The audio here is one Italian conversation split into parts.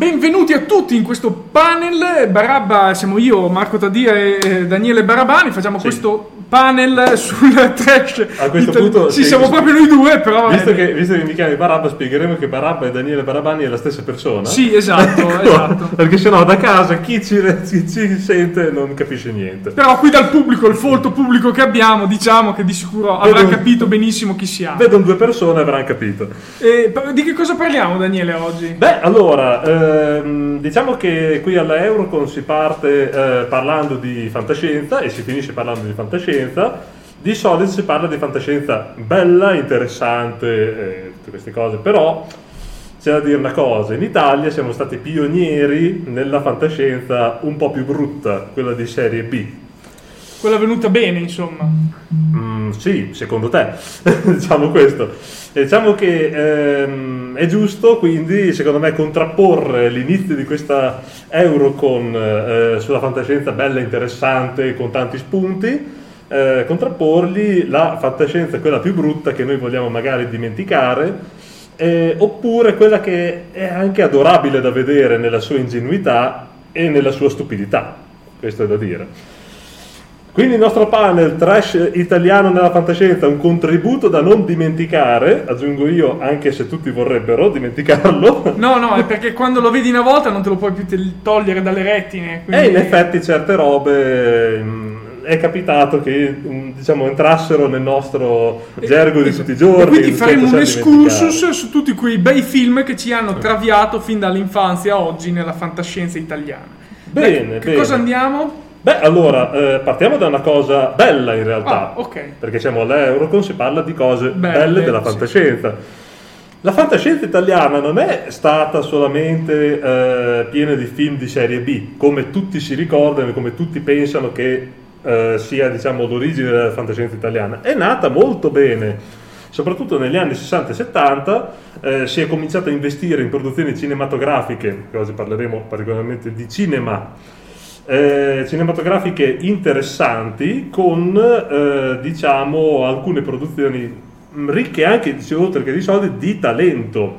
benvenuti a tutti in questo panel. Barabba, siamo io, Marco Tadia e Daniele Barabani. Facciamo questo panel sul trash. A questo itali- punto, sì, sì, siamo sì. proprio noi due, però. Visto eh, che, visto che mi chiami Barabba, spiegheremo che Barabba e Daniele Barabani è la stessa persona. Sì, esatto, Ecco, esatto. Perché sennò da casa chi ci, chi ci sente non capisce niente. Però qui dal pubblico, il folto pubblico che abbiamo, diciamo che di sicuro avrà Vedo- capito benissimo chi siamo. Vedono due persone e avranno capito. E di che cosa parliamo, Daniele, oggi? Beh, allora, ehm, diciamo che qui alla Eurocon si parte eh, parlando di fantascienza e si finisce parlando di fantascienza. Di solito si parla di fantascienza bella, interessante, eh, tutte queste cose, però c'è da dire una cosa, in Italia siamo stati pionieri nella fantascienza un po' più brutta, quella di serie B. Quella venuta bene, insomma. Mm, sì, secondo te, diciamo questo. Diciamo che ehm, è giusto quindi, secondo me, contrapporre l'inizio di questa Eurocon eh, sulla fantascienza bella, interessante, con tanti spunti, eh, contrapporgli la fantascienza, quella più brutta che noi vogliamo magari dimenticare, eh, oppure quella che è anche adorabile da vedere nella sua ingenuità e nella sua stupidità, questo è da dire. Quindi il nostro panel trash italiano nella fantascienza, un contributo da non dimenticare, aggiungo io, anche se tutti vorrebbero dimenticarlo. No, no, è perché quando lo vedi una volta non te lo puoi più togliere dalle retine. quindi- E in effetti certe robe mh, è capitato che mh, diciamo entrassero nel nostro gergo di tutti i giorni. E quindi in faremo un excursus su tutti quei bei film che ci hanno traviato fin dall'infanzia a oggi nella fantascienza italiana. Bene, Beh, che bene. cosa andiamo? Beh, allora, eh, partiamo da una cosa bella in realtà. Ah, ok. Perché siamo all'Eurocon, si parla di cose Belle, belle, della sì. fantascienza. La fantascienza italiana non è stata solamente eh, piena di film di serie B, come tutti si ricordano e come tutti pensano che eh, sia diciamo, l'origine della fantascienza italiana. È nata molto bene, soprattutto negli anni 60 e 70. eh, si è cominciato a investire in produzioni cinematografiche, che oggi parleremo particolarmente di cinema, eh, cinematografiche interessanti con eh, diciamo alcune produzioni mh, ricche anche di- oltre che di soldi di talento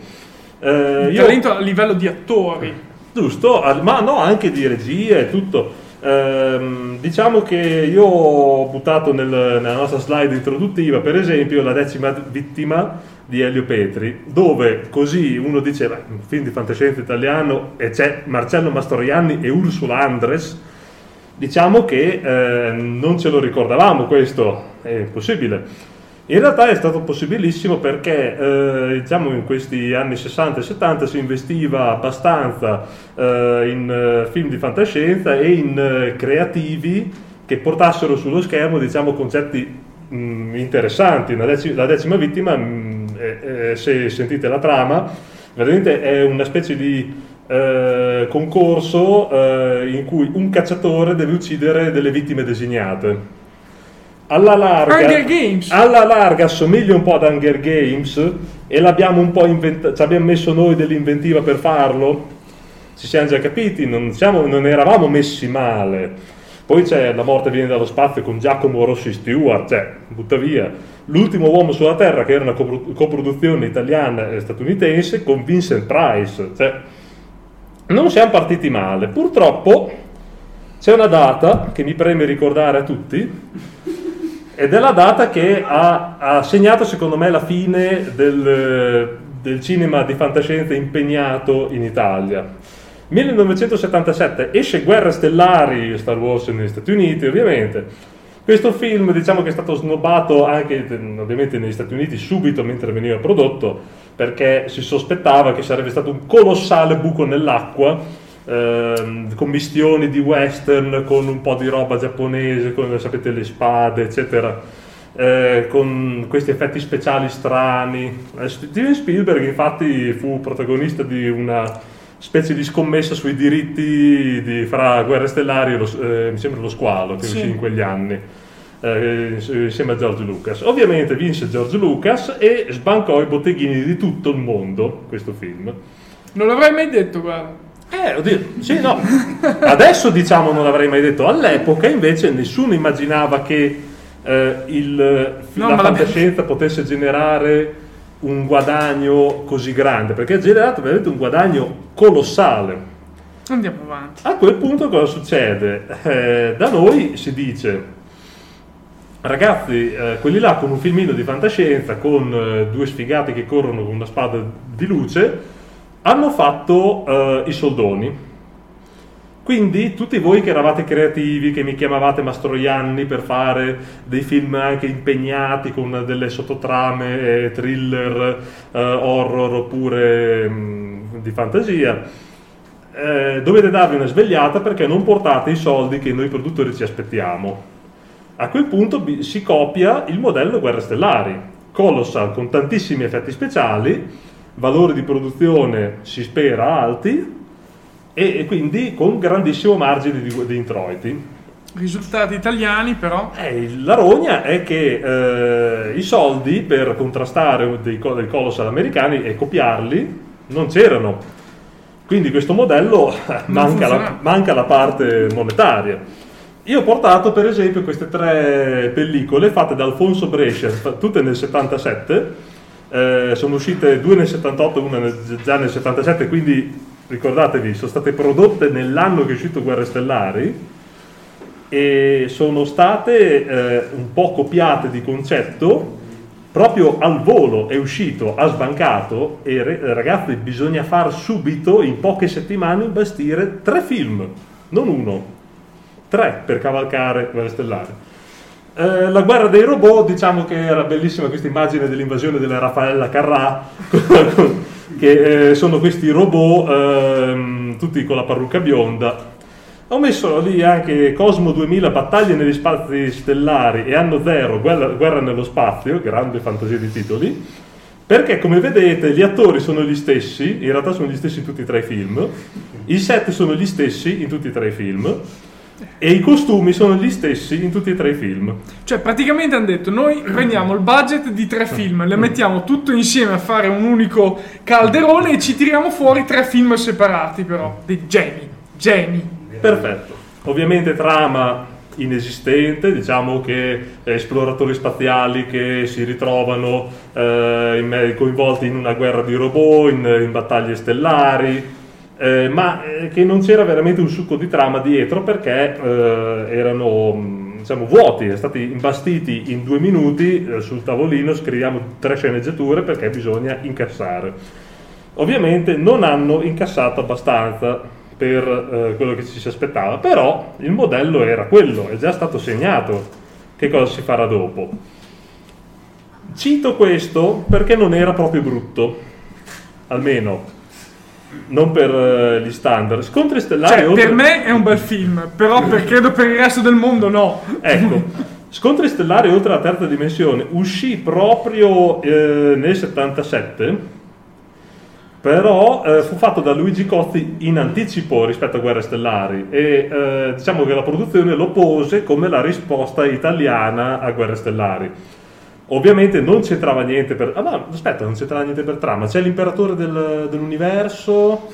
Eh, io- talento a livello di attori. giusto ma no anche di regia e tutto Ehm, diciamo che io ho buttato nel- nella nostra slide introduttiva per esempio la decima vittima di Elio Petri dove così uno dice "Beh, un film di fantascienza italiano e c'è Marcello Mastroianni e Ursula Andres Diciamo che eh, non ce lo ricordavamo questo, è impossibile. In realtà è stato possibilissimo perché eh, diciamo in questi anni 60 e 70 si investiva abbastanza eh, in eh, film di fantascienza e in eh, creativi che portassero sullo schermo diciamo, concetti mh, interessanti. La, deci- la decima vittima, mh, eh, eh, se sentite la trama, veramente è una specie di eh, concorso eh, in cui un cacciatore deve uccidere delle vittime designate. Alla larga, alla larga assomiglia un po' ad Hunger Games e l'abbiamo un po' inventato, ci abbiamo messo noi dell'inventiva per farlo. Ci siamo già capiti, non, siamo- non eravamo messi male. Poi c'è La morte viene dallo spazio con Giacomo Rossi Stewart, cioè, butta via. L'ultimo uomo sulla Terra, che era una copro- coproduzione italiana e statunitense, con Vincent Price. Cioè, non siamo partiti male. Purtroppo c'è una data che mi preme ricordare a tutti, ed è la data che ha, ha segnato secondo me la fine del, del cinema di fantascienza impegnato in Italia. 1977 esce Guerre Stellari, Star Wars negli Stati Uniti ovviamente. Questo film diciamo che è stato snobbato anche ovviamente negli Stati Uniti subito mentre veniva prodotto perché si sospettava che sarebbe stato un colossale buco nell'acqua ehm, commistioni di western con un po' di roba giapponese, con sapete le spade, eccetera, eh, con questi effetti speciali strani. Eh, Steven Spielberg infatti fu protagonista di una specie di scommessa sui diritti di, fra Guerre Stellari e lo, eh, mi sembra lo squalo che Sì. uscì in quegli anni. eh, insieme a George Lucas ovviamente vinse George Lucas e sbancò i botteghini di tutto il mondo questo film Non l'avrei mai detto, guarda. Eh, oddio, sì, no. Adesso diciamo non l'avrei mai detto. All'epoca invece nessuno immaginava che eh, il, No, la fantascienza potesse generare un guadagno così grande, perché ha generato veramente un guadagno colossale. Andiamo avanti. A quel punto cosa succede? Eh, da noi si dice, ragazzi, eh, quelli là con un filmino di fantascienza, con eh, due sfigati che corrono con una spada di luce, hanno fatto eh, i soldoni. Quindi tutti voi che eravate creativi, che mi chiamavate Mastroianni per fare dei film anche impegnati con delle sottotrame, eh, thriller, eh, horror oppure mh, di fantasia, eh, dovete darvi una svegliata perché non portate i soldi che noi produttori ci aspettiamo. A quel punto si copia il modello Guerre Stellari, Colossal con tantissimi effetti speciali, valori di produzione si spera alti e, e quindi con grandissimo margine di, di introiti. Risultati italiani, però. Eh, la rogna è che eh, i soldi per contrastare dei, dei colossal americani e copiarli non c'erano. Quindi questo modello manca la, manca la parte monetaria. Io ho portato per esempio queste tre pellicole fatte da Alfonso Brescia, tutte nel 77, eh, sono uscite due nel 78 e una nel- già nel 77, quindi ricordatevi, sono state prodotte nell'anno che è uscito Guerre Stellari e sono state eh, un po' copiate di concetto proprio al volo è uscito, ha sbancato e ragazzi bisogna far subito in poche settimane imbastire tre film, non uno, tre per cavalcare Guerre Stellari. Eh, la guerra dei robot, diciamo che era bellissima questa immagine dell'invasione della Raffaella Carrà, che eh, sono questi robot eh, tutti con la parrucca bionda. Ho messo lì anche Cosmo 2000, battaglie negli spazi stellari e Anno Zero, guerra, guerra nello spazio, grande fantasia di titoli, perché come vedete gli attori sono gli stessi, in realtà sono gli stessi in tutti e tre i film, i set sono gli stessi in tutti e tre i film, e i costumi sono gli stessi in tutti e tre i film. Cioè, praticamente hanno detto: noi prendiamo il budget di tre film, le mettiamo tutto insieme a fare un unico calderone e ci tiriamo fuori tre film separati, però. Dei geni, geni. Perfetto. Ovviamente trama inesistente, diciamo che esploratori spaziali che si ritrovano eh, in, coinvolti in una guerra di robot, in, in battaglie stellari, eh, ma eh, che non c'era veramente un succo di trama dietro perché eh, erano diciamo, vuoti, è stati imbastiti in due minuti eh, sul tavolino, scriviamo tre sceneggiature perché bisogna incassare. Ovviamente non hanno incassato abbastanza per quello che ci si aspettava, però il modello era quello, è già stato segnato che cosa si farà dopo. Cito questo perché non era proprio brutto, almeno non per uh, gli standard. Scontri stellari. Cioè, oltre... Per me è un bel film, però per, credo per il resto del mondo no. Ecco, Scontri stellari oltre la terza dimensione uscì proprio eh, nel 77 però eh, fu fatto da Luigi Cozzi in anticipo rispetto a Guerre Stellari e eh, diciamo che la produzione lo pose come la risposta italiana a Guerre Stellari. Ovviamente non c'entrava niente per... Ah no, aspetta, non c'entrava niente per trama. C'è l'imperatore del, dell'universo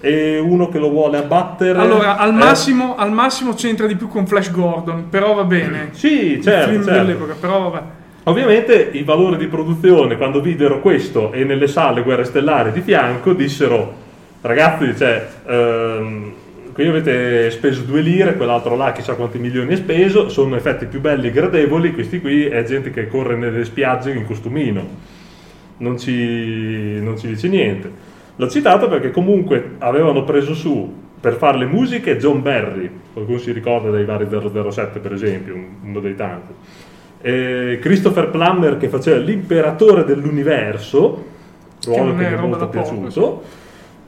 e uno che lo vuole abbattere. Allora, al, eh. massimo, al massimo c'entra di più con Flash Gordon, però va bene. Sì, certo. Il film certo. dell'epoca, però vabbè. Ovviamente i valori di produzione, quando videro questo e nelle sale Guerre Stellari di fianco, dissero, ragazzi, cioè, ehm, qui avete speso due lire, quell'altro là chissà quanti milioni ha speso, sono effetti più belli e gradevoli, questi qui è gente che corre nelle spiagge in costumino, non ci, non ci dice niente. L'ho citato perché comunque avevano preso su per fare le musiche John Barry, qualcuno si ricorda dei vari 007 per esempio, uno dei tanti eh, Christopher Plummer che faceva l'imperatore dell'universo, ruolo che, che mi è molto piaciuto.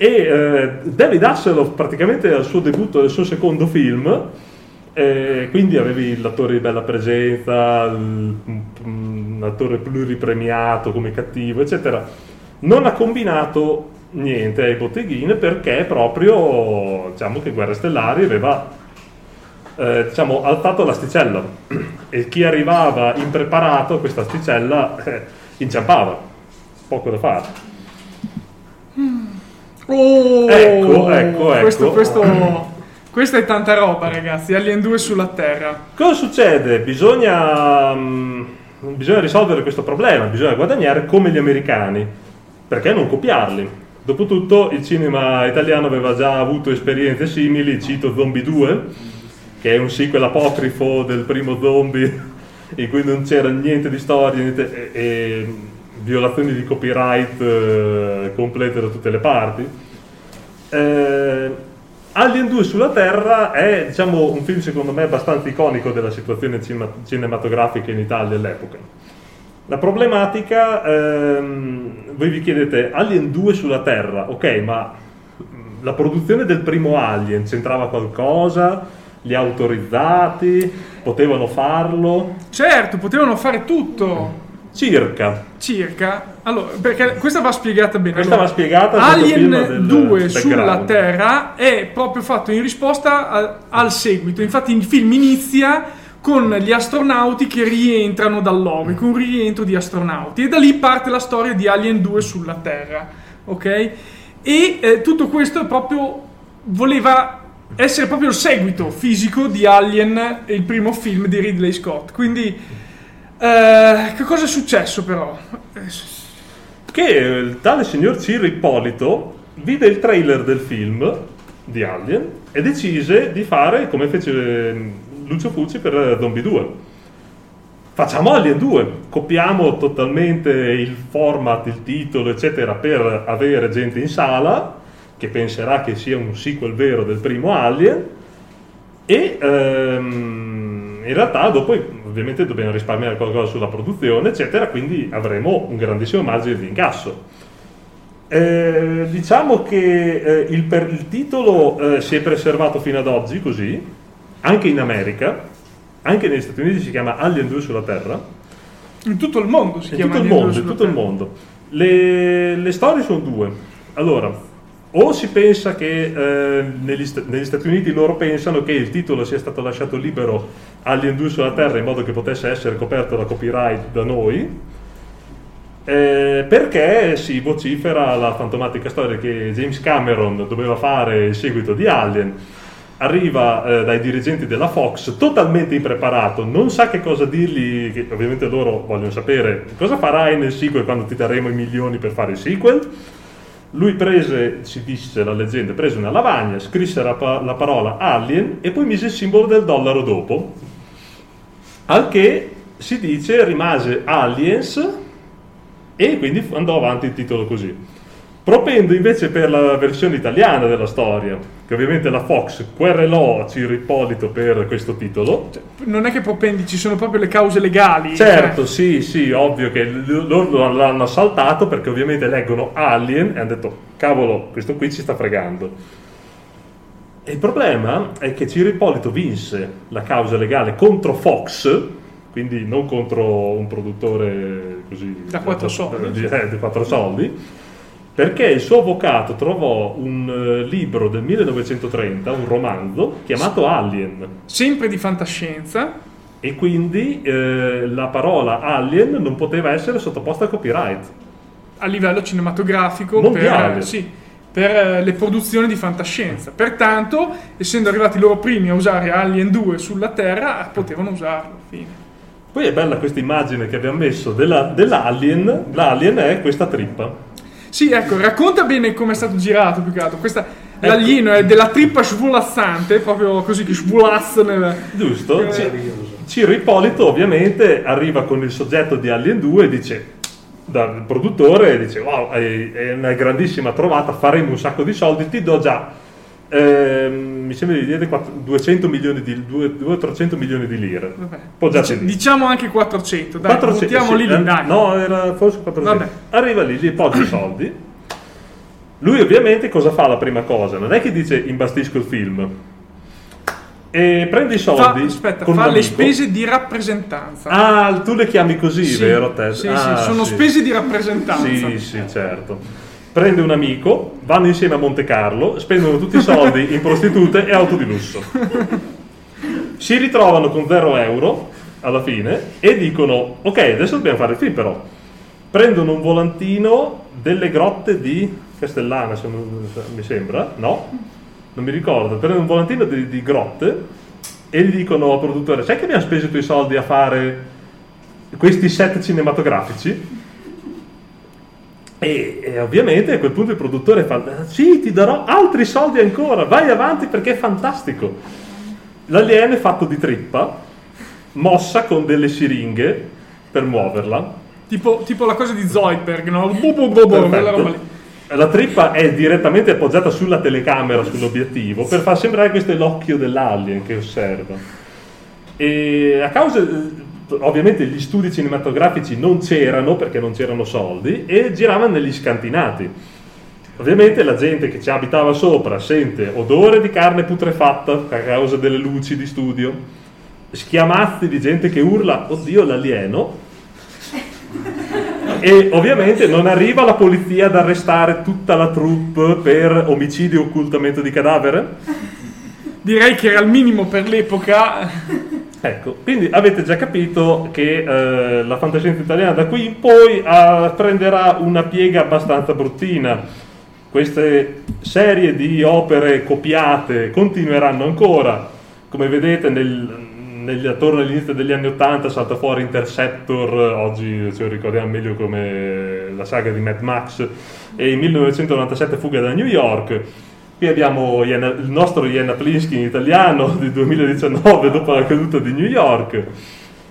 E eh, David Hasselhoff praticamente al suo debutto del suo secondo film, eh, quindi avevi l'attore di bella presenza, un attore pluripremiato come cattivo, eccetera. Non ha combinato niente ai botteghine perché proprio diciamo che Guerre Stellari aveva eh, diciamo, alzato l'asticella e chi arrivava impreparato a questa asticella eh, inciampava, poco da fare. Oh, ecco, ecco, ecco. Questo, questo, questa è tanta roba, ragazzi. Alien 2 sulla Terra. Cosa succede? Bisogna, mm, bisogna risolvere questo problema, bisogna guadagnare come gli americani. Perché non copiarli? Dopotutto il cinema italiano aveva già avuto esperienze simili, cito Zombie 2 che è un sequel apocrifo del primo zombie in cui non c'era niente di storia niente, e, e, violazioni di copyright eh, complete da tutte le parti. Eh, Alien 2 sulla Terra è diciamo, un film secondo me abbastanza iconico della situazione cinema- cinematografica in Italia all'epoca. La problematica, ehm, voi vi chiedete Alien 2 sulla Terra, ok, ma la produzione del primo Alien c'entrava qualcosa? li autorizzati, potevano farlo? Certo, potevano fare tutto. Circa. Circa. Allora, perché questa va spiegata bene. Questa allora, va spiegata. Alien 2 sulla Terra è proprio fatto in risposta a, al seguito. Infatti il film inizia con gli astronauti che rientrano dall'OVI, con un rientro di astronauti. E da lì parte la storia di Alien 2 sulla Terra. Ok? E eh, tutto questo proprio voleva essere proprio il seguito fisico di Alien, il primo film di Ridley Scott. Quindi, eh, che cosa è successo però? Che il tale signor Ciro Ippolito vide il trailer del film di Alien e decise di fare come fece Lucio Fulci per Zombie 2. Facciamo Alien 2, copiamo totalmente il format, il titolo, eccetera, per avere gente in sala che penserà che sia un sequel vero del primo Alien e ehm, in realtà dopo ovviamente dobbiamo risparmiare qualcosa sulla produzione, eccetera, quindi avremo un grandissimo margine di incasso. Eh, diciamo che eh, il, per, il, titolo eh, si è preservato fino ad oggi così, anche in America, anche negli Stati Uniti si chiama Alien 2 sulla Terra. In tutto il mondo si in chiama tutto Alien il mondo, 2 in sulla tutto il Terra. mondo. Le, le storie sono due. Allora, o si pensa che eh, negli, St- negli, Stati Uniti loro pensano che il titolo sia stato lasciato libero 2 sulla Terra in modo che potesse essere coperto da copyright da noi, eh, perché si vocifera la fantomatica storia che James Cameron doveva fare il seguito di Alien, arriva eh, dai dirigenti della Fox totalmente impreparato, non sa che cosa dirgli, che ovviamente loro vogliono sapere cosa farai nel sequel quando ti daremo i milioni per fare il sequel. Lui prese, si dice la leggenda, prese una lavagna, scrisse la, la parola Alien e poi mise il simbolo del dollaro dopo. Al che si dice rimase Aliens e quindi andò avanti il titolo così. Propendo invece per la versione italiana della storia, che ovviamente la Fox querelò Ciro Ippolito per questo titolo. Non è che propendi, ci sono proprio le cause legali. Certo, cioè, sì, sì, ovvio che loro l'hanno assaltato perché ovviamente leggono Alien e hanno detto, cavolo, questo qui ci sta fregando. E il problema è che Ciro Ippolito vinse la causa legale contro Fox, quindi non contro un produttore così Da quattro soldi. di, eh, di quattro soldi, perché il suo avvocato trovò un eh, libro del 1930, un romanzo chiamato Alien, sempre di fantascienza. e quindi eh, la parola Alien non poteva essere sottoposta a copyright. a livello cinematografico Mondiale. per, sì, per eh, le produzioni di fantascienza. Pertanto, essendo arrivati loro primi a usare Alien 2 sulla Terra, potevano usarlo. Fine. Poi è bella questa immagine che abbiamo messo della- dell'Alien, l'Alien è questa trippa. Sì, ecco, racconta bene come è stato girato più che altro. Questa, Ecco. L'alieno è della trippa svolazzante, proprio così che svolazza nel... Giusto? Eh, Ci- Ciro Ippolito ovviamente arriva con il soggetto di Alien 2 e dice dal produttore dice wow è, è una grandissima trovata faremo un sacco di soldi ti do già ehm, mi sembra di dire quattro- 200 milioni di 200-300 milioni di lire Vabbè. Poggiate Dic- lì. diciamo anche 400, dai, 400, buttiamo sì, lì eh, dai. No, era forse 400. Vabbè. Arriva lì, gli poggia i soldi. Lui ovviamente cosa fa la prima cosa? Non è che dice imbastisco il film. E prende i Fa, soldi. aspetta, con fa le spese di rappresentanza. Ah, tu le chiami così, Sì, vero te? Sì, Ah, sì, sono spese di rappresentanza. Sì, sì, certo. Prende un amico, vanno insieme a Monte Carlo, spendono tutti i soldi in prostitute e auto di lusso. Si ritrovano con 0 euro alla fine e dicono: Ok, adesso dobbiamo fare il film, però. Prendono un volantino delle grotte di Castellana, se non- mi sembra, no? Non mi ricordo. Prendono un volantino di, di grotte e gli dicono al produttore: Sai che abbiamo speso i tuoi soldi a fare questi set cinematografici? E, e ovviamente a quel punto il produttore fa: Sì, ti darò altri soldi ancora, vai avanti perché è fantastico. L'alieno è fatto di trippa, mossa con delle siringhe per muoverla. Tipo, tipo la cosa di Zoidberg, no? Bu, bu, bu, quella roba lì. La trippa è direttamente appoggiata sulla telecamera, sull'obiettivo, per far sembrare questo è l'occhio dell'alien che osserva. E a causa, ovviamente gli studi cinematografici non c'erano perché non c'erano soldi e giravano negli scantinati. Ovviamente la gente che ci abitava sopra sente odore di carne putrefatta a causa delle luci di studio, schiamazzi di gente che urla, oddio l'alieno, e ovviamente non arriva la polizia ad arrestare tutta la troupe per omicidio e occultamento di cadavere. Direi che era il minimo per l'epoca. Ecco, quindi avete già capito che eh, la fantascienza italiana da qui in poi ah, prenderà una piega abbastanza bruttina. Queste serie di opere copiate continueranno ancora. Come vedete, nel, negli, attorno all'inizio degli anni Ottanta salta fuori Interceptor, oggi ce lo ricordiamo meglio come la saga di Mad Max, e in 1997 Fuga da New York. Qui abbiamo il nostro Iena Plinsky in italiano del 2019 dopo la caduta di New York.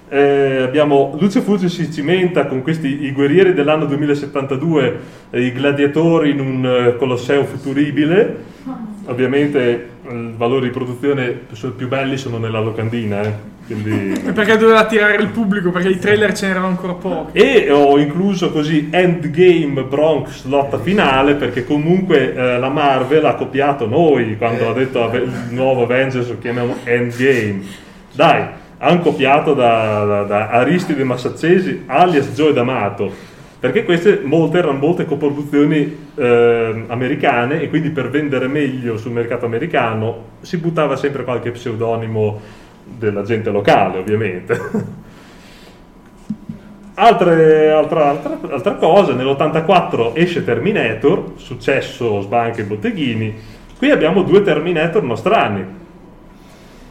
Eh, abbiamo Lucio Fulci si cimenta con questi i guerrieri dell'anno 2072, eh, i gladiatori in un uh, colosseo futuribile. Ovviamente i valori di produzione più belli sono nella locandina. Eh. Quindi... perché doveva attirare il pubblico, perché i trailer ce n'erano ancora pochi. E ho incluso così Endgame Bronx lotta finale, perché comunque eh, la Marvel ha copiato noi quando ha detto il nuovo Avengers lo chiamiamo Endgame. Dai, hanno copiato da, da, da Aristide Massaccesi alias Joe D'Amato perché queste molte erano molte coproduzioni eh, americane e quindi per vendere meglio sul mercato americano si buttava sempre qualche pseudonimo della gente locale ovviamente Altre, altra, altra, altra, cosa, nell'84 esce Terminator, successo sbanche e botteghini. Qui abbiamo due Terminator nostrani.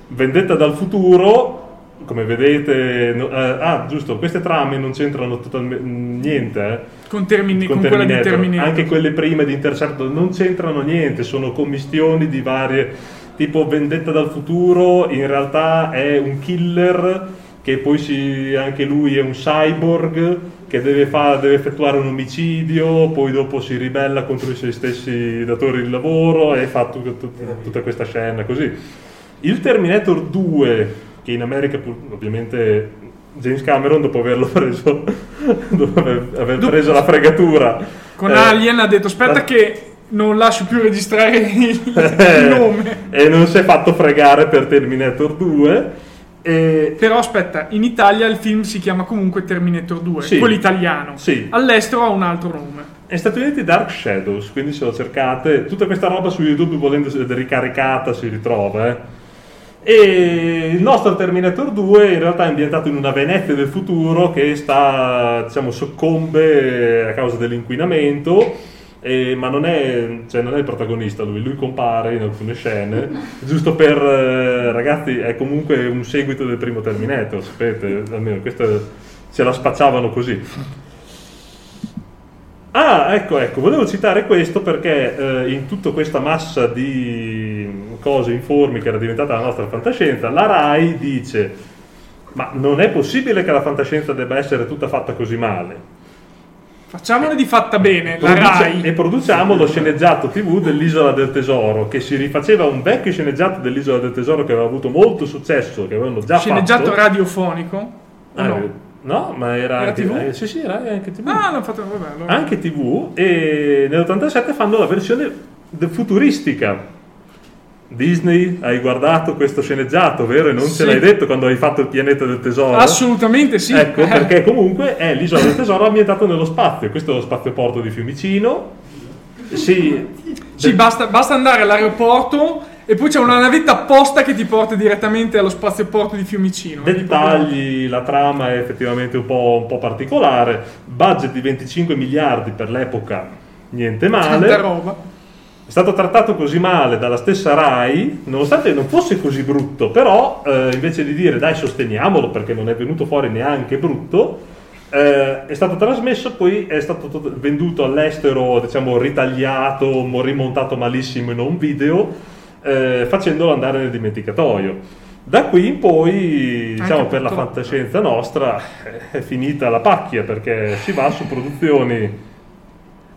Vendetta dal futuro come vedete, no, eh, ah giusto, queste trame non c'entrano totalmente niente. Eh. Con, termini, con, con di Terminator. Anche quelle prime di Intercept non c'entrano niente, sono commistioni di varie, tipo Vendetta dal futuro, in realtà è un killer che poi si, anche lui è un cyborg che deve, fa, deve, effettuare un omicidio, poi dopo si ribella contro i suoi stessi datori di lavoro e fa tut, tut, tutta questa scena così. Il Terminator 2 che in America ovviamente James Cameron dopo averlo preso dopo aver, preso la fregatura con eh, Alien ha detto aspetta la... che non lascio più registrare il, il nome e non si è fatto fregare per Terminator 2 e... Però aspetta, in Italia il film si chiama comunque Terminator 2, sì, quello italiano. Sì. All'estero ha un altro nome. Negli Stati Uniti Dark Shadows, quindi se lo cercate, tutta questa roba su YouTube volendo ricaricata si ritrova. Eh. E il nostro Terminator 2 in realtà è ambientato in una Venezia del futuro che sta, diciamo, soccombe a causa dell'inquinamento. Eh, ma non è, cioè non è, il protagonista lui, lui compare in alcune scene, giusto per eh, ragazzi è comunque un seguito del primo Terminator, sapete, almeno questo se la spacciavano così. Ah, ecco, ecco, volevo citare questo perché eh, in tutta questa massa di cose informi che era diventata la nostra fantascienza, la RAI dice ma non è possibile che la fantascienza debba essere tutta fatta così male. Facciamone di fatta bene, la RAI. E produciamo lo sceneggiato TV dell'Isola del Tesoro, che si rifaceva un vecchio sceneggiato dell'Isola del Tesoro che aveva avuto molto successo, che avevano già sceneggiato fatto. radiofonico? Ah, no? No, ma era, era anche, TV? Eh, sì, sì, era anche TV. Ah, l'hanno fatto, vabbè, allora. Anche TV e nell'87 fanno la versione futuristica. Disney, hai guardato questo sceneggiato, vero? E non sì. ce l'hai detto quando hai fatto il pianeta del tesoro? Assolutamente sì. Ecco, perché comunque è l'isola del tesoro ambientato nello spazio. Questo è lo spazioporto di Fiumicino. Sì, sì basta, basta andare all'aeroporto e poi c'è una navetta apposta che ti porta direttamente allo spazioporto di Fiumicino. Dettagli, la trama è effettivamente un po', un po', particolare. Budget di 25 miliardi per l'epoca, niente male. Tanta roba. È stato trattato così male dalla stessa RAI, nonostante non fosse così brutto, però eh, invece di dire dai sosteniamolo perché non è venuto fuori neanche brutto, eh, è stato trasmesso, poi è stato venduto all'estero, diciamo, ritagliato, rimontato malissimo in un video eh, facendolo andare nel dimenticatoio. Da qui in poi, diciamo, per la fantascienza nostra è finita la pacchia perché si va su produzioni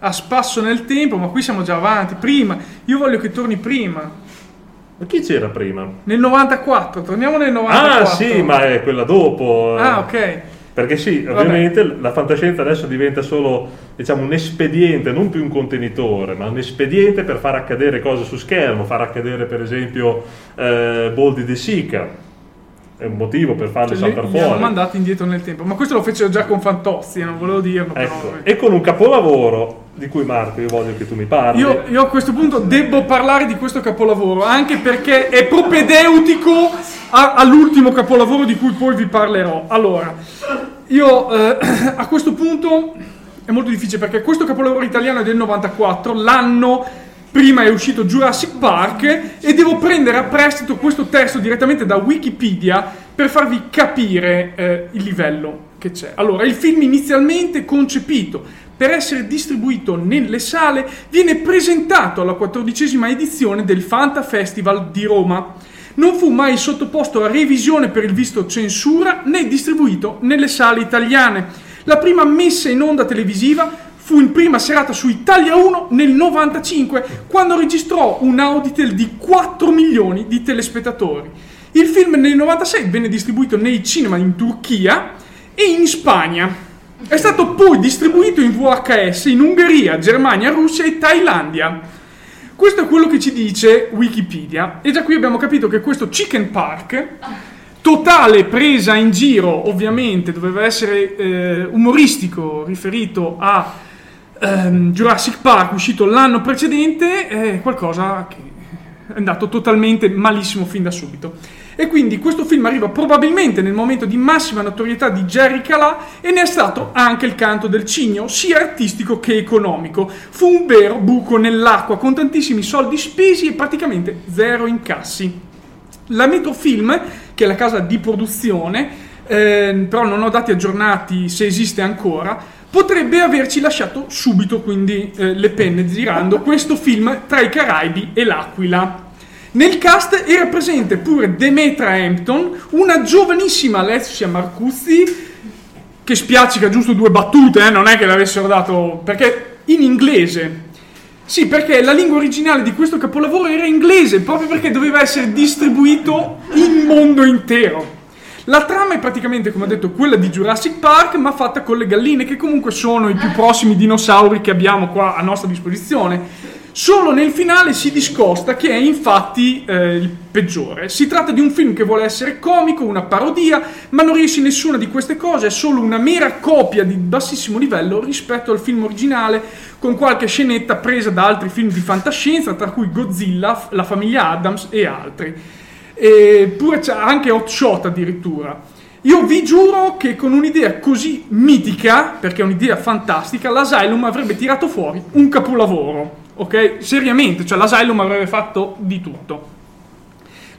a spasso nel tempo, ma qui siamo già avanti. Prima, io voglio che torni prima. Ma chi c'era prima? Nel 94, torniamo nel 94. Ah, sì, ma è quella dopo. Ah, ok. Perché sì, ovviamente Vabbè. la fantascienza adesso diventa solo diciamo, un espediente, non più un contenitore, ma un espediente per far accadere cose su schermo, far accadere per esempio eh, Boldi De Sica. È un motivo per farli cioè, saltare fuori. Li hanno mandati indietro nel tempo, ma questo lo fecero già con Fantozzi, non volevo dirlo. Ecco. Però, e con un capolavoro di cui Marco io voglio che tu mi parli. Io, io, a questo punto devo parlare di questo capolavoro, anche perché è propedeutico a, all'ultimo capolavoro di cui poi vi parlerò. Allora, io eh, a questo punto è molto difficile perché questo capolavoro italiano è del 94, l'anno prima è uscito Jurassic Park e devo prendere a prestito questo testo direttamente da Wikipedia per farvi capire eh, il livello che c'è. Allora, il film inizialmente concepito per essere distribuito nelle sale, viene presentato alla quattordicesima edizione del Fanta Festival di Roma. Non fu mai sottoposto a revisione per il visto censura né distribuito nelle sale italiane. La prima messa in onda televisiva fu in prima serata su Italia 1 nel 95, quando registrò un Auditel di 4 milioni di telespettatori. Il film nel 96 venne distribuito nei cinema in Turchia e in Spagna. È stato poi distribuito in VHS in Ungheria, Germania, Russia e Thailandia. Questo è quello che ci dice Wikipedia. E già qui abbiamo capito che questo Chicken Park, totale presa in giro, ovviamente doveva essere eh, umoristico, riferito a ehm, Jurassic Park, uscito l'anno precedente, è qualcosa che è andato totalmente malissimo fin da subito. E quindi questo film arriva probabilmente nel momento di massima notorietà di Jerry Calà e ne è stato anche il canto del cigno, sia artistico che economico. Fu un vero buco nell'acqua con tantissimi soldi spesi e praticamente zero incassi. La Metrofilm, che è la casa di produzione, eh, però non ho dati aggiornati se esiste ancora, potrebbe averci lasciato subito quindi eh, le penne girando questo film tra i Caraibi e l'Aquila. Nel cast era presente pure Demetra Hampton, una giovanissima Alessia Marcuzzi, che spiaccica giusto due battute, eh, non è che l'avessero dato, perché in inglese. Sì, perché la lingua originale di questo capolavoro era inglese, proprio perché doveva essere distribuito in mondo intero. La trama è praticamente, come ho detto, quella di Jurassic Park, ma fatta con le galline, che comunque sono i più prossimi dinosauri che abbiamo qua a nostra disposizione. Solo nel finale si discosta che è infatti eh, il peggiore. Si tratta di un film che vuole essere comico, una parodia, ma non riesce nessuna di queste cose, è solo una mera copia di bassissimo livello rispetto al film originale, con qualche scenetta presa da altri film di fantascienza, tra cui Godzilla, La famiglia Adams e altri. E pure c'è anche Hot Shot addirittura. Io vi giuro che con un'idea così mitica, perché è un'idea fantastica, l'Asylum avrebbe tirato fuori un capolavoro ok? Seriamente, cioè l'Asylum avrebbe fatto di tutto.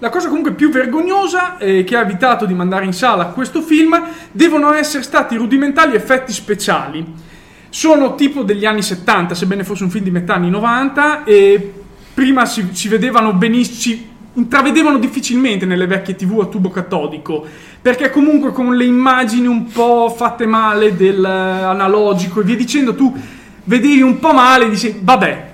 La cosa comunque più vergognosa eh, che ha evitato di mandare in sala questo film devono essere stati rudimentali effetti speciali. Sono tipo degli anni 70, sebbene fosse un film di metà anni 90, e prima si, si vedevano benissimo, si intravedevano difficilmente nelle vecchie tv a tubo catodico, perché comunque con le immagini un po' fatte male dell'analogico e via dicendo, tu vedevi un po' male e dici, vabbè,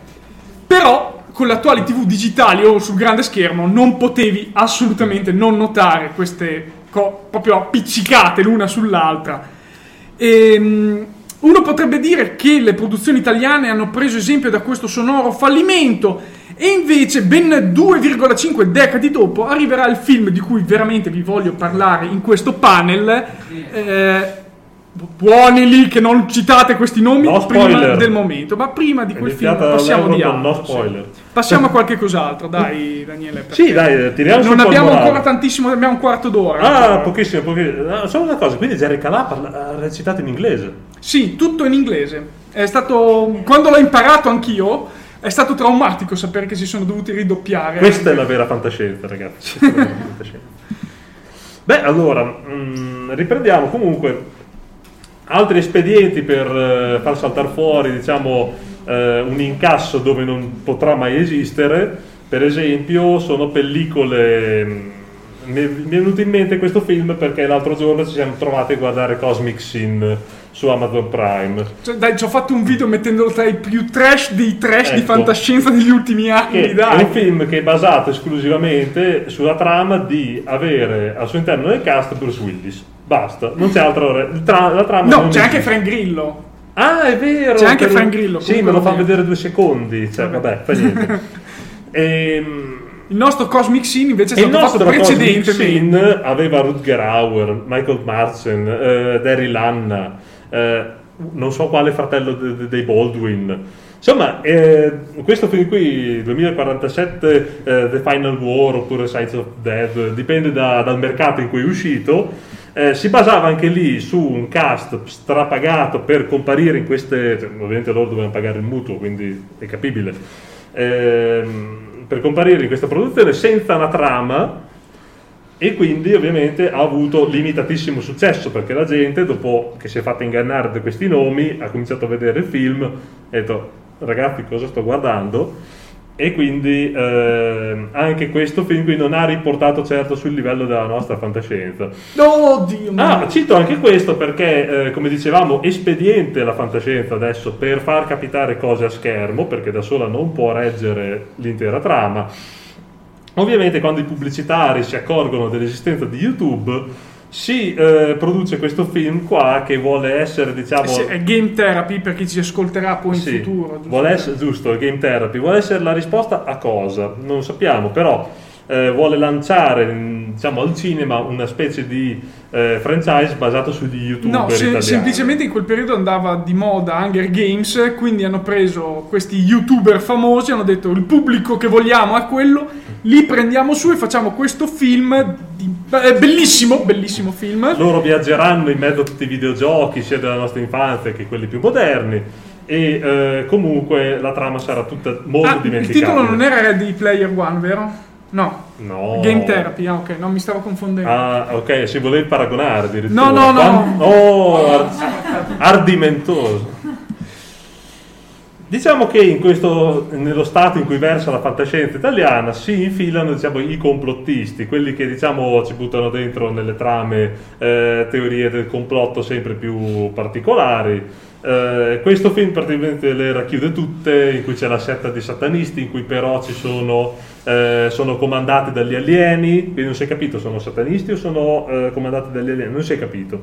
però con le attuali TV digitali o sul grande schermo non potevi assolutamente non notare queste co- proprio appiccicate l'una sull'altra. E, um, uno potrebbe dire che le produzioni italiane hanno preso esempio da questo sonoro fallimento e invece ben 2,5 decadi dopo arriverà il film di cui veramente vi voglio parlare in questo panel. Eh, buoni lì che non citate questi nomi no prima del momento, ma prima di quel film passiamo di altro. No. Passiamo a qualche cos'altro, dai Daniele. Sì, dai, tiriamo Non abbiamo ancora tantissimo, abbiamo un quarto d'ora. Ah, ancora. pochissimo, pochissimo. solo una cosa, quindi Jerry Calà ha recitato in inglese. Sì, tutto in inglese. È stato quando l'ho imparato anch'io è stato traumatico sapere che si sono dovuti ridoppiare. Questa è la vera fantascienza, ragazzi. Beh, allora, mh, riprendiamo comunque altri espedienti per eh, far saltare fuori diciamo, eh, un incasso dove non potrà mai esistere, per esempio sono pellicole, mm, mi è venuto in mente questo film perché l'altro giorno ci siamo trovati a guardare Cosmic Sin su Amazon Prime. Cioè, dai, ci ho fatto un video mettendolo tra i più trash dei trash ecco, di fantascienza degli ultimi anni. Dai. È un film che è basato esclusivamente sulla trama di avere al suo interno del cast Bruce Willis. Basta, non c'è altro. Tra, la trama no, c'è anche Frank Grillo. Ah, è vero. C'è anche Frank Grillo. Sì, me lo fa vedere due secondi. Cioè, vabbè, fa niente. ehm. Il nostro Cosmic Scene invece è stato fatto precedentemente. aveva Rutger Hauer, Michael Marsen, uh, Derry Lanna, uh, non so quale fratello de- de- dei Baldwin. Insomma, eh, questo film qui, 2047, eh, The Final War oppure Sides of Dead, dipende da, dal mercato in cui è uscito eh, si basava anche lì su un cast strapagato per comparire in queste, cioè, ovviamente loro dovevano pagare il mutuo, quindi è capibile, eh, per comparire in questa produzione senza una trama, e quindi ovviamente ha avuto limitatissimo successo perché la gente dopo che si è fatta ingannare da questi nomi ha cominciato a vedere il film e ha detto ragazzi cosa sto guardando e quindi eh, anche questo film qui non ha riportato certo sul livello della nostra fantascienza. Oddio! Ah, cito anche questo perché, eh, come dicevamo, espediente la fantascienza adesso per far capitare cose a schermo, perché da sola non può reggere l'intera trama Ovviamente quando i pubblicitari si accorgono dell'esistenza di YouTube si eh, produce questo film qua che vuole essere diciamo sì, è game therapy per chi ci ascolterà poi in sì, futuro giusto? vuole essere, giusto game therapy vuole essere la risposta a cosa non sappiamo però eh, vuole lanciare diciamo, al cinema una specie di eh, franchise basato sugli youtuber no, se, semplicemente in quel periodo andava di moda Hunger Games quindi hanno preso questi youtuber famosi hanno detto il pubblico che vogliamo è quello li prendiamo su e facciamo questo film di, bellissimo bellissimo film loro viaggeranno in mezzo a tutti i videogiochi sia della nostra infanzia che quelli più moderni e eh, comunque la trama sarà tutta molto ah, dimenticata. Il titolo non era Ready Player One, vero? No. No. Game Therapy, ah ok, non mi stavo confondendo. Ah, ok, si volevi paragonare addirittura. No, no, no. Oh, ard- ardimentoso. Diciamo che questo, nello stato in cui versa la fantascienza italiana si infilano diciamo, i complottisti, quelli che diciamo, ci buttano dentro nelle trame eh, teorie del complotto sempre più particolari eh, questo film praticamente le racchiude tutte, in cui c'è la setta dei satanisti, in cui però ci sono, eh, sono comandati dagli alieni, quindi non si è capito, sono satanisti o sono eh, comandati dagli alieni, non si è capito.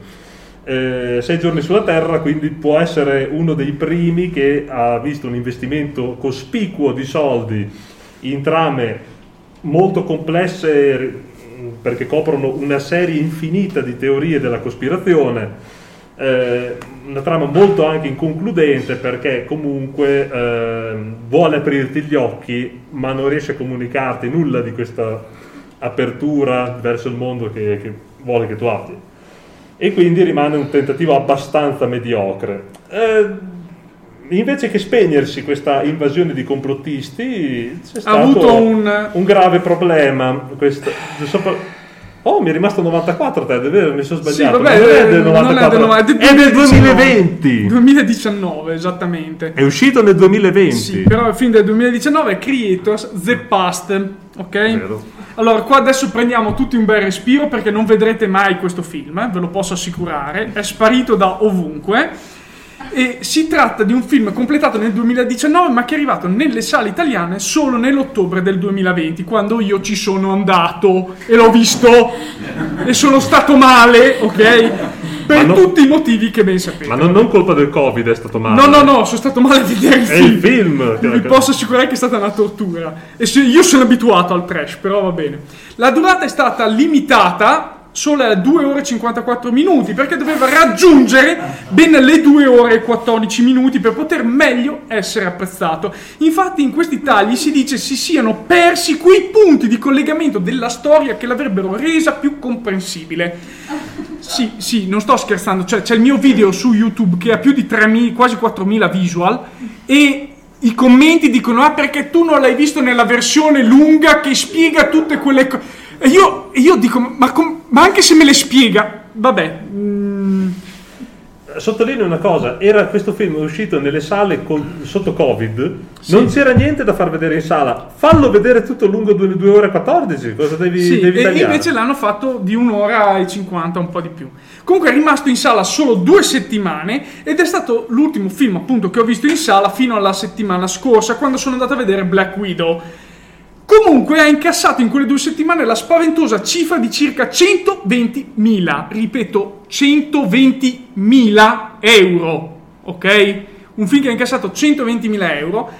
Eh, sei giorni sulla Terra, quindi può essere uno dei primi che ha visto un investimento cospicuo di soldi in trame molto complesse perché coprono una serie infinita di teorie della cospirazione eh, una trama molto anche inconcludente perché comunque eh, vuole aprirti gli occhi ma non riesce a comunicarti nulla di questa apertura verso il mondo che, che vuole che tu abbia e quindi rimane un tentativo abbastanza mediocre. Eh, invece che spegnersi questa invasione di complottisti c'è stato ha avuto un, un grave problema. Questo, Oh, mi è rimasto 94 te, è vero, mi sono sbagliato. Sì, vabbè, non è del 94, non è del, è del 2020. 2019, esattamente. È uscito nel 2020. Sì, però il film del 2019 è Creators The Past, ok? Vero. Allora, qua adesso prendiamo tutti un bel respiro perché non vedrete mai questo film, eh, ve lo posso assicurare. È sparito da ovunque e si tratta di un film completato nel 2019 ma che è arrivato nelle sale italiane solo nell'ottobre del 2020 quando io ci sono andato e l'ho visto. E sono stato male ok? Per non, tutti i motivi che ben sapete. Ma non, non, colpa del covid è stato male. No no no sono stato male a vedere il è film. il film vi posso assicurare che è stata una tortura. E io sono abituato al trash però va bene. La durata è stata limitata solo a 2 ore e 54 minuti perché doveva raggiungere ben le 2 ore e 14 minuti per poter meglio essere apprezzato. Infatti in questi tagli si dice si siano persi quei punti di collegamento della storia che l'avrebbero resa più comprensibile. Sì, sì, non sto scherzando, cioè, c'è il mio video su YouTube che ha più di 3.000, quasi 4.000 visual e i commenti dicono ah perché tu non l'hai visto nella versione lunga che spiega tutte quelle cose e io, io dico, ma, com- ma, anche se me le spiega, vabbè. Mm. Sottolineo una cosa, era questo film uscito nelle sale col, sotto Covid, sì. non c'era niente da far vedere in sala, fallo vedere tutto lungo 2 ore e 14, cosa devi, sì, devi e invece l'hanno fatto di un'ora e 50, un po' di più. Comunque è rimasto in sala solo due settimane ed è stato l'ultimo film appunto che ho visto in sala fino alla settimana scorsa quando sono andato a vedere Black Widow Comunque ha incassato in quelle due settimane la spaventosa cifra di circa 120.000, ripeto, 120.000 euro, ok? Un film che ha incassato 120.000 euro.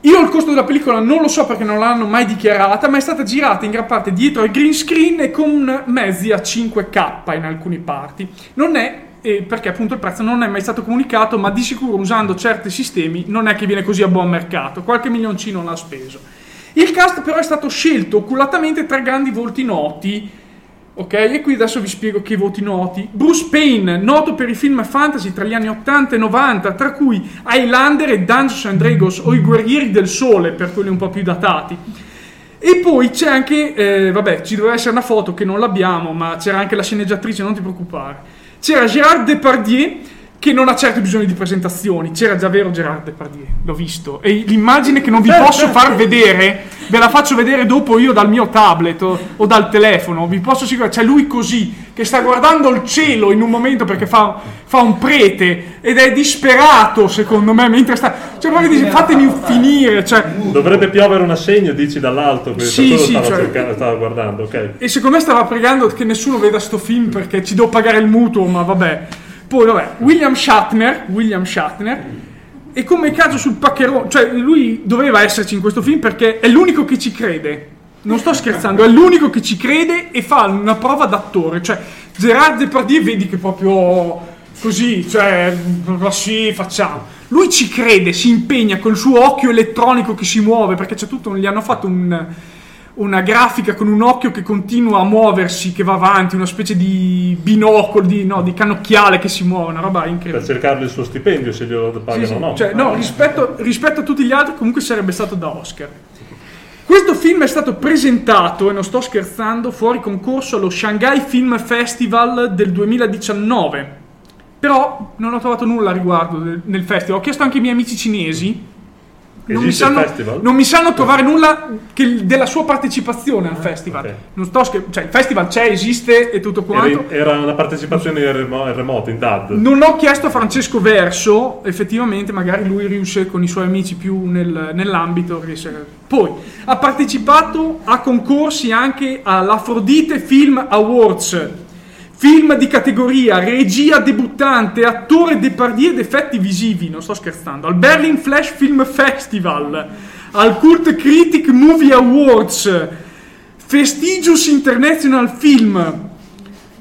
Io il costo della pellicola non lo so perché non l'hanno mai dichiarata, ma è stata girata in gran parte dietro al green screen e con mezzi a 5K in alcune parti. Non è eh, perché appunto il prezzo non è mai stato comunicato, ma di sicuro usando certi sistemi non è che viene così a buon mercato. Qualche milioncino l'ha speso. Il cast però è stato scelto oculatamente tra grandi volti noti. Ok, e qui adesso vi spiego che voti noti. Bruce Payne, noto per i film fantasy tra gli anni 80 e 90, tra cui Highlander e Dungeons and Dragons o I Guerrieri del Sole, per quelli un po' più datati. E poi c'è anche, eh, vabbè, ci doveva essere una foto che non l'abbiamo, ma c'era anche la sceneggiatrice, non ti preoccupare. C'era Gérard Depardieu che non ha certo bisogno di presentazioni. C'era già vero Gerard Depardieu, l'ho visto. E l'immagine che non vi posso far vedere, ve la faccio vedere dopo io dal mio tablet o, o dal telefono. Vi posso assicurare, c'è lui così, che sta guardando il cielo in un momento perché fa, fa un prete ed è disperato, secondo me, mentre sta... Cioè, proprio dice, fatemi finire. Cioè... Dovrebbe piovere un assegno, dici, dall'alto. Sì, sì, stava, cioè... cercando, stava guardando, ok. E secondo me stava pregando che nessuno veda sto film perché ci devo pagare il mutuo, ma vabbè. Poi, vabbè, William Shatner, William Shatner, e come caso sul paccherone, cioè lui doveva esserci in questo film perché è l'unico che ci crede. Non sto scherzando, è l'unico che ci crede e fa una prova d'attore. Cioè, Gerard Depardieu vedi che proprio così, cioè, sì, facciamo. Lui ci crede, si impegna col suo occhio elettronico che si muove, perché c'è tutto, gli hanno fatto un una grafica con un occhio che continua a muoversi, che va avanti, una specie di binocolo, di, no, di cannocchiale che si muove, una roba incredibile. Per cercarle il suo stipendio se glielo pagano sì, o sì. no. Cioè, no, rispetto, rispetto a tutti gli altri comunque sarebbe stato da Oscar. Questo film è stato presentato, e non sto scherzando, fuori concorso allo Shanghai Film Festival del 2019. Però non ho trovato nulla a riguardo nel festival. Ho chiesto anche ai miei amici cinesi non mi, sanno, non mi, sanno, trovare nulla della sua partecipazione al festival. Okay. Non sto scher- cioè, il festival c'è, esiste e tutto quanto. Era, una partecipazione in remoto, in DAD. Non ho chiesto a Francesco Verso, effettivamente, magari lui riuscì con i suoi amici più nel, nell'ambito. Poi ha partecipato a concorsi anche all'Afrodite Film Awards Film di categoria, regia debuttante, attore Depardieu ed effetti visivi, non sto scherzando, al Berlin Flash Film Festival, al Cult Critic Movie Awards, Festigious International Film,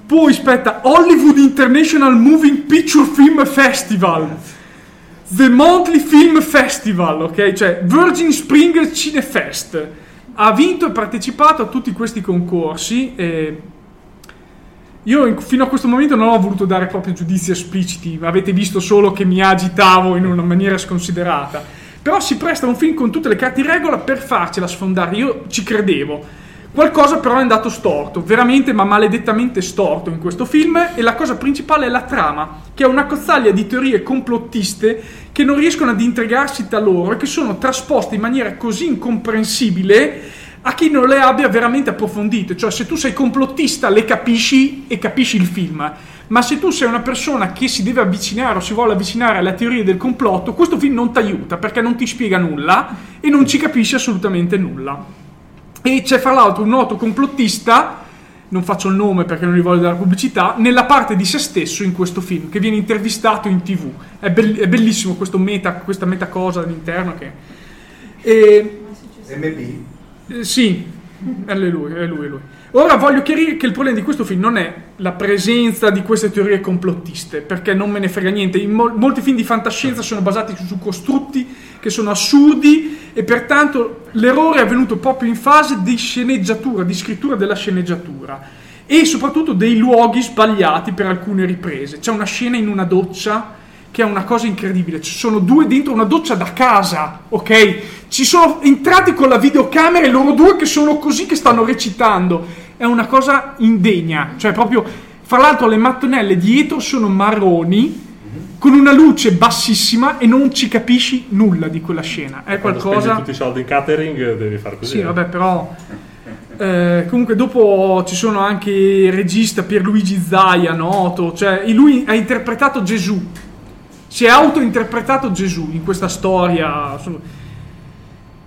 poi aspetta, Hollywood International Moving Picture Film Festival, The Monthly Film Festival, ok? Cioè Virgin Spring Cinefest. Ha vinto e partecipato a tutti questi concorsi. E io fino a questo momento non ho voluto dare proprio giudizi espliciti, avete visto solo che mi agitavo in una maniera sconsiderata. Però si presta un film con tutte le carte in regola per farcela sfondare, io ci credevo. Qualcosa però è andato storto, veramente ma maledettamente storto in questo film e la cosa principale è la trama, che è una cozzaglia di teorie complottiste che non riescono ad intrigarsi tra loro e che sono trasposte in maniera così incomprensibile a chi non le abbia veramente approfondite. Cioè, se tu sei complottista, le capisci e capisci il film. Ma se tu sei una persona che si deve avvicinare o si vuole avvicinare alle teorie del complotto, questo film non ti aiuta perché non ti spiega nulla e non ci capisci assolutamente nulla. E c'è fra l'altro un noto complottista, non faccio il nome perché non gli voglio dare pubblicità, nella parte di se stesso in questo film, che viene intervistato in tv. È, be- è bellissimo meta, questa meta cosa all'interno che... E... MB? Eh, sì, è lui, è lui, è lui. Ora voglio chiarire che il problema di questo film non è la presenza di queste teorie complottiste, perché non me ne frega niente. Mo- molti film di fantascienza sono basati su costrutti che sono assurdi e pertanto l'errore è avvenuto proprio in fase di sceneggiatura, di scrittura della sceneggiatura e soprattutto dei luoghi sbagliati per alcune riprese. C'è una scena in una doccia che è una cosa incredibile. Ci sono due dentro una doccia da casa, ok? Ci sono entrati con la videocamera e loro due che sono così che stanno recitando. È una cosa indegna, cioè proprio fra l'altro le mattonelle dietro sono marroni con una luce bassissima e non ci capisci nulla di quella scena. È Quando qualcosa tutti i soldi in catering devi fare così. Sì, eh. vabbè, però eh, comunque dopo ci sono anche il regista Pierluigi Zaia, noto, cioè lui ha interpretato Gesù si è auto-interpretato Gesù in questa storia.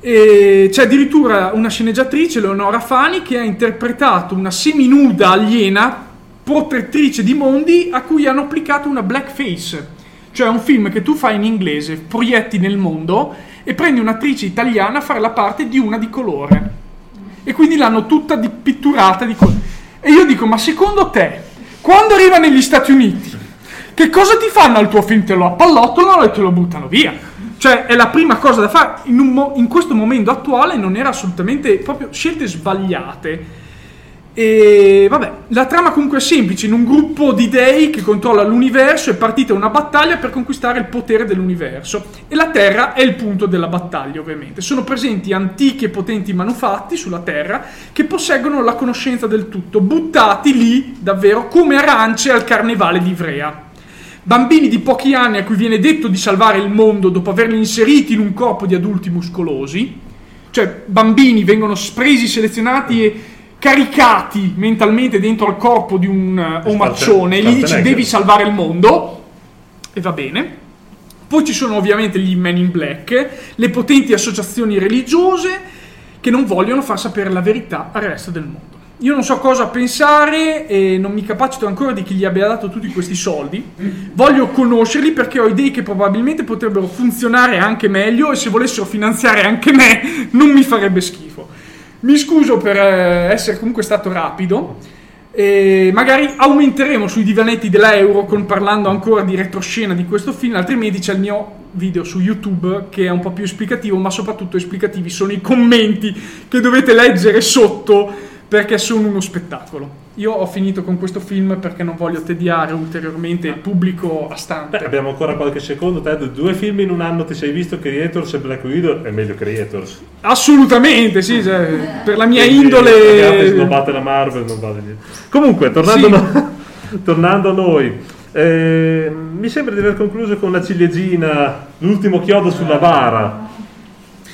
E c'è addirittura una sceneggiatrice, Leonora Fani, che ha interpretato una seminuda aliena, protettrice di mondi, a cui hanno applicato una blackface. Cioè un film che tu fai in inglese, proietti nel mondo e prendi un'attrice italiana a fare la parte di una di colore. E quindi l'hanno tutta pitturata di colore. E io dico, ma secondo te, quando arriva negli Stati Uniti, che cosa ti fanno al tuo film? Te lo appallottolano e te lo buttano via. Cioè, è la prima cosa da fare. In, mo- in questo momento attuale non era assolutamente proprio scelte sbagliate. E vabbè, la trama comunque è semplice, in un gruppo di dei che controlla l'universo è partita una battaglia per conquistare il potere dell'universo e la Terra è il punto della battaglia ovviamente. Sono presenti antichi e potenti manufatti sulla Terra che posseggono la conoscenza del tutto, buttati lì davvero come arance al carnevale di Ivrea. Bambini di pochi anni a cui viene detto di salvare il mondo dopo averli inseriti in un corpo di adulti muscolosi, cioè bambini vengono presi, selezionati e caricati mentalmente dentro al corpo di un uh, omaccione e gli dici devi salvare il mondo e va bene. Poi ci sono ovviamente gli Men in Black, le potenti associazioni religiose che non vogliono far sapere la verità al resto del mondo. Io non so cosa pensare e non mi capacito ancora di chi gli abbia dato tutti questi soldi. Voglio conoscerli perché ho idee che probabilmente potrebbero funzionare anche meglio e se volessero finanziare anche me non mi farebbe schifo. Mi scuso per eh, essere comunque stato rapido. E magari aumenteremo sui divanetti della Eurocon parlando ancora di retroscena di questo film, altrimenti c'è il mio video su YouTube che è un po' più esplicativo, ma soprattutto esplicativi sono i commenti che dovete leggere sotto perché sono uno spettacolo. Io ho finito con questo film perché non voglio tediare ulteriormente il pubblico a. Beh, abbiamo ancora qualche secondo. Ted, due film in un anno ti sei visto, Creators e Black Widow, è meglio Creators. Assolutamente, sì, cioè, per la mia Quindi, indole... Non batte la Marvel, non vale niente. Comunque, tornando, sì. no... tornando a noi, eh, mi sembra di aver concluso con una ciliegina, l'ultimo chiodo sulla bara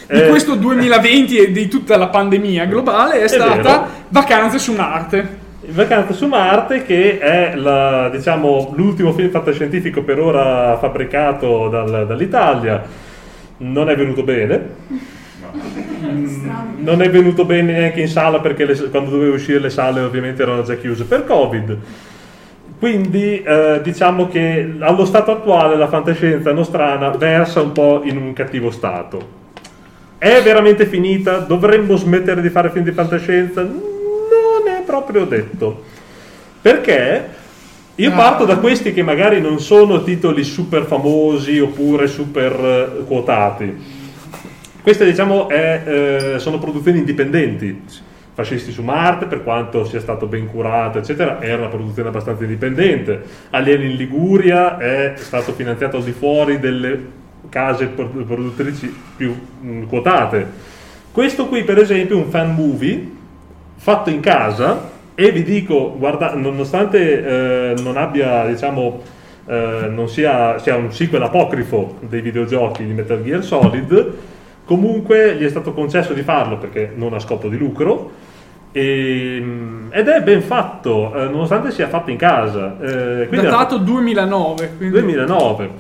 di eh, questo 2020 e di tutta la pandemia globale è, è stata vero. Vacanze su Marte. Vacanze su Marte che è la, diciamo, l'ultimo film fantascientifico per ora fabbricato dal, dall'Italia. Non è venuto bene. Mm, non è venuto bene neanche in sala perché le, quando doveva uscire le sale ovviamente erano già chiuse per Covid. Quindi eh, diciamo che allo stato attuale la fantascienza nostrana versa un po' in un cattivo stato. È veramente finita? Dovremmo smettere di fare film di fantascienza? Non è proprio detto. Perché io parto da questi che magari non sono titoli super famosi oppure super eh, quotati. Queste diciamo è, eh, sono produzioni indipendenti. Fascisti su Marte, per quanto sia stato ben curato, eccetera, era una produzione abbastanza indipendente. Alieni in Liguria è stato finanziato al di fuori delle case produttrici più mh, quotate. Questo qui, per esempio, è un fan movie fatto in casa e vi dico, guarda, nonostante eh, non abbia, diciamo, eh, non sia, sia, un sequel apocrifo dei videogiochi di Metal Gear Solid, comunque gli è stato concesso di farlo perché non ha scopo di lucro. E, ed è ben fatto, eh, nonostante sia fatto in casa. Eh, Datato la, 2009. Quindi... 2009.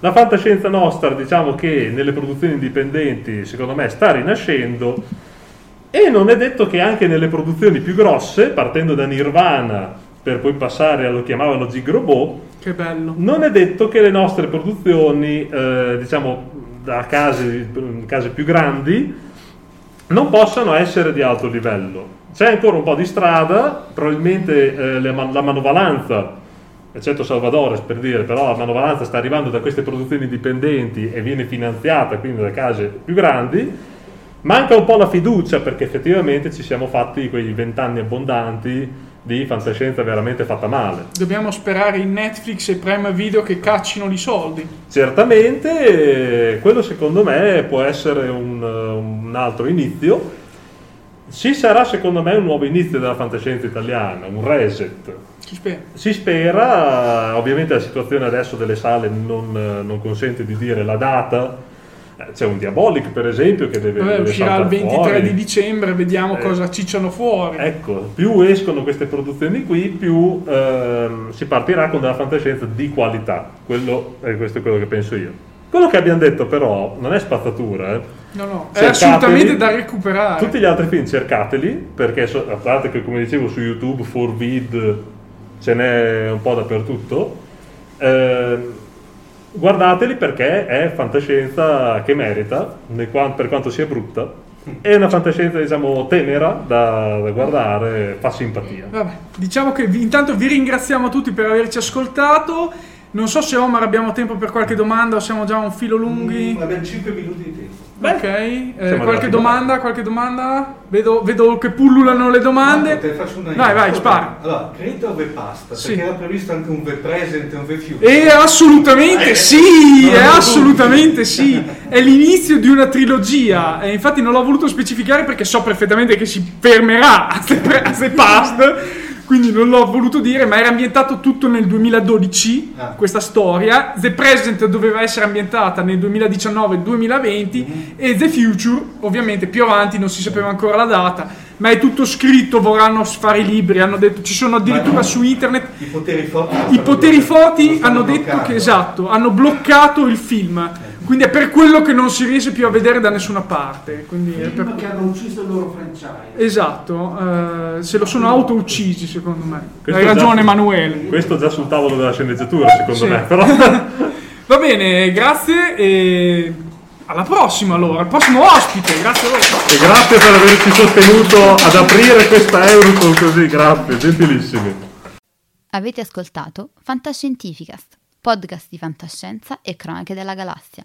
La fantascienza nostra, diciamo che nelle produzioni indipendenti, secondo me, sta rinascendo e non è detto che anche nelle produzioni più grosse, partendo da Nirvana per poi passare a lo chiamavano Zig Robot, che bello. non è detto che le nostre produzioni, eh, diciamo da case, case più grandi, non possano essere di alto livello. C'è ancora un po' di strada, probabilmente eh, la manovalanza, eccetto Salvadores per dire, però la manovalanza sta arrivando da queste produzioni indipendenti e viene finanziata quindi da case più grandi Manca un po' la fiducia perché effettivamente ci siamo fatti quei vent'anni abbondanti di fantascienza veramente fatta male. Dobbiamo sperare in Netflix e Prime Video che caccino i soldi. Certamente, quello secondo me può essere un, un altro inizio. Ci sarà secondo me un nuovo inizio della fantascienza italiana, un reset. Si spera. Si spera, ovviamente la situazione adesso delle sale non, non consente di dire la data eh, c'è un Diabolic per esempio che deve, Vabbè, uscirà il 23 fuori. di dicembre vediamo eh, cosa cicciano fuori ecco più escono queste produzioni qui più ehm, si partirà con della fantascienza di qualità quello, eh, questo è quello che penso io quello che abbiamo detto però non è spazzatura eh. No no cercateli, è assolutamente da recuperare tutti gli altri film cercateli perché so, a parte che come dicevo su youtube 4vid ce n'è un po' dappertutto eh, guardateli perché è fantascienza che merita, per quanto sia brutta. È una fantascienza, diciamo, tenera da, da guardare, fa simpatia. Vabbè, diciamo che vi, intanto vi ringraziamo tutti per averci ascoltato. Non so se Omar abbiamo tempo per qualche domanda o siamo già un filo lunghi. Mm, abbiamo 5 minuti di tempo. Beh, ok, eh, qualche domanda, qualche domanda? Vedo, vedo, che pullulano le domande. No, te faccio una vai, vai, spara. Allora, credito o pasta? Sì. Perché era previsto anche un V-Present e un V-Future. E assolutamente eh, sì, è assolutamente sì. È l'inizio di una trilogia. E infatti non l'ho voluto specificare perché so perfettamente che si fermerà a The Past quindi non l'ho voluto dire, ma era ambientato tutto nel 2012, ah. questa storia. The Present doveva essere ambientata nel 2019-2020 mm-hmm. e The Future, ovviamente più avanti, non si sapeva ancora la data, ma è tutto scritto, vorranno fare i libri, hanno detto, ci sono addirittura su internet... I poteri forti, I poteri forti hanno detto che, esatto, hanno bloccato il film. Eh quindi è per quello che non si riesce più a vedere da nessuna parte. Quindi è per... che hanno ucciso il loro franchise. Esatto, eh, se lo sono auto-uccisi secondo me. Questo Hai ragione Emanuele. Questo già sul tavolo della sceneggiatura secondo sì. me. Però... Va bene, grazie e alla prossima allora, al prossimo ospite, grazie a voi. E grazie per averci sostenuto ad aprire questa Eurocon così, grazie, gentilissimi. Avete ascoltato Fantascientificast podcast di fantascienza e cronache della galassia,